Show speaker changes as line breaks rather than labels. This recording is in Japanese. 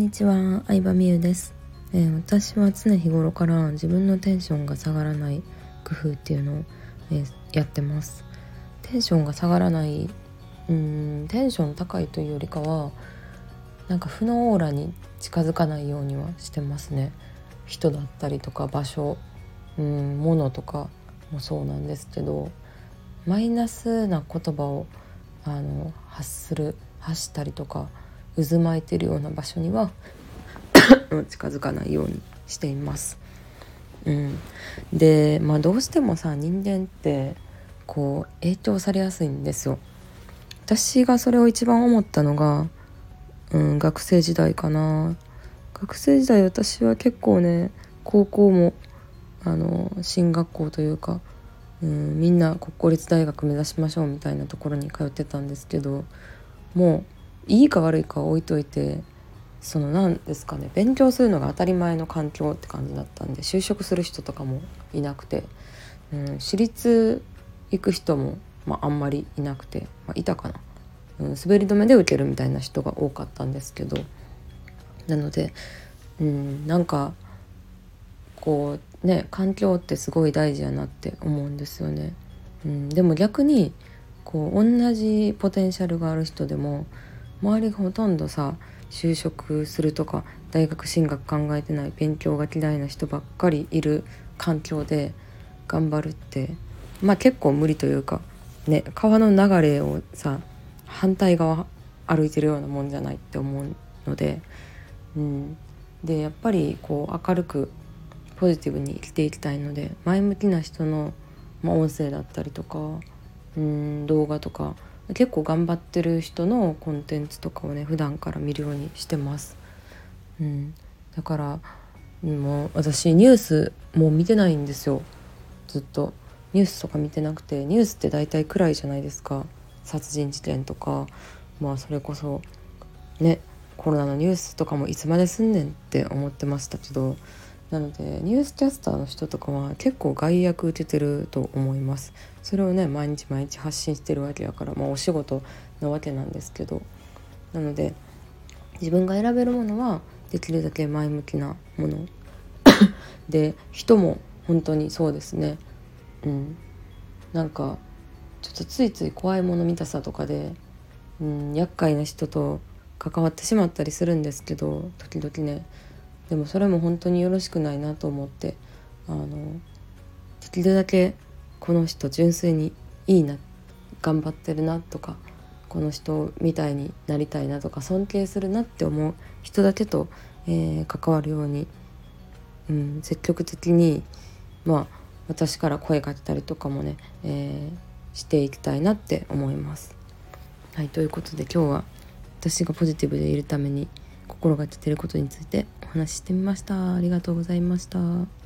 にちは、相葉美優です、えー私は常日頃から自分のテンションが下がらない工夫っていうのを、えーやってます。テンションが下がらない、うーん、テンション高いというよりかは、なんか負のオーラに近づかないようにはしてますね。人だったりとか場所、うん、物とかもそうなんですけど、マイナスな言葉をあの発する発したりとか渦巻いてるような場所には 近づかないようにしています。うん、でまあどうしてもさ人間ってこう影響されやすいんですよ。私がそれを一番思ったのが、うん、学生時代かな。学生時代私は結構ね高校もあの進学校というか、うん、みんな国公立大学目指しましょうみたいなところに通ってたんですけどもういいか悪いか置いといてその何ですかね勉強するのが当たり前の環境って感じだったんで就職する人とかもいなくて、うん、私立行く人も、まあ、あんまりいなくて、まあ、いたかな、うん、滑り止めで受けるみたいな人が多かったんですけどなので、うん、なんかこうね環境ってすごい大事やなって思うんですよね。うん、でも逆にこう同じポテンシャルがある人でも周りがほとんどさ就職するとか大学進学考えてない勉強が嫌いな人ばっかりいる環境で頑張るってまあ結構無理というかね川の流れをさ反対側歩いてるようなもんじゃないって思うので、うん、でやっぱりこう明るくポジティブに生きていきたいので前向きな人の、まあ、音声だったりとかうん動画とか結構頑張ってる人のコンテンツとかをね普段から見るようにしてます。うん、だからもう私ニュースもう見てないんですよ。ずっと。ニュースとか見てなくてニュースって大体暗いじゃないですか。殺人事件とか。まあそれこそねコロナのニュースとかもいつまですんねんって思ってましたけど。なのでニュースキャスターの人とかは結構害悪受けてると思います。それをね毎日毎日発信してるわけやからまあお仕事なわけなんですけど。なので自分が選べるものはできるだけ前向きなもの。で人も本当にそうですね。うん。なんかちょっとついつい怖いもの見たさとかで、うん、厄介な人と関わってしまったりするんですけど時々ね。でもそれも本当によろしくないなと思ってあのできるだけこの人純粋にいいな頑張ってるなとかこの人みたいになりたいなとか尊敬するなって思う人だけと、えー関わるように、うん、積極的にまあ私から声かけたりとかもね、えーしていきたいなって思います。はいということで今日は私がポジティブでいるために心がけてることについて話ししてみました。ありがとうございました。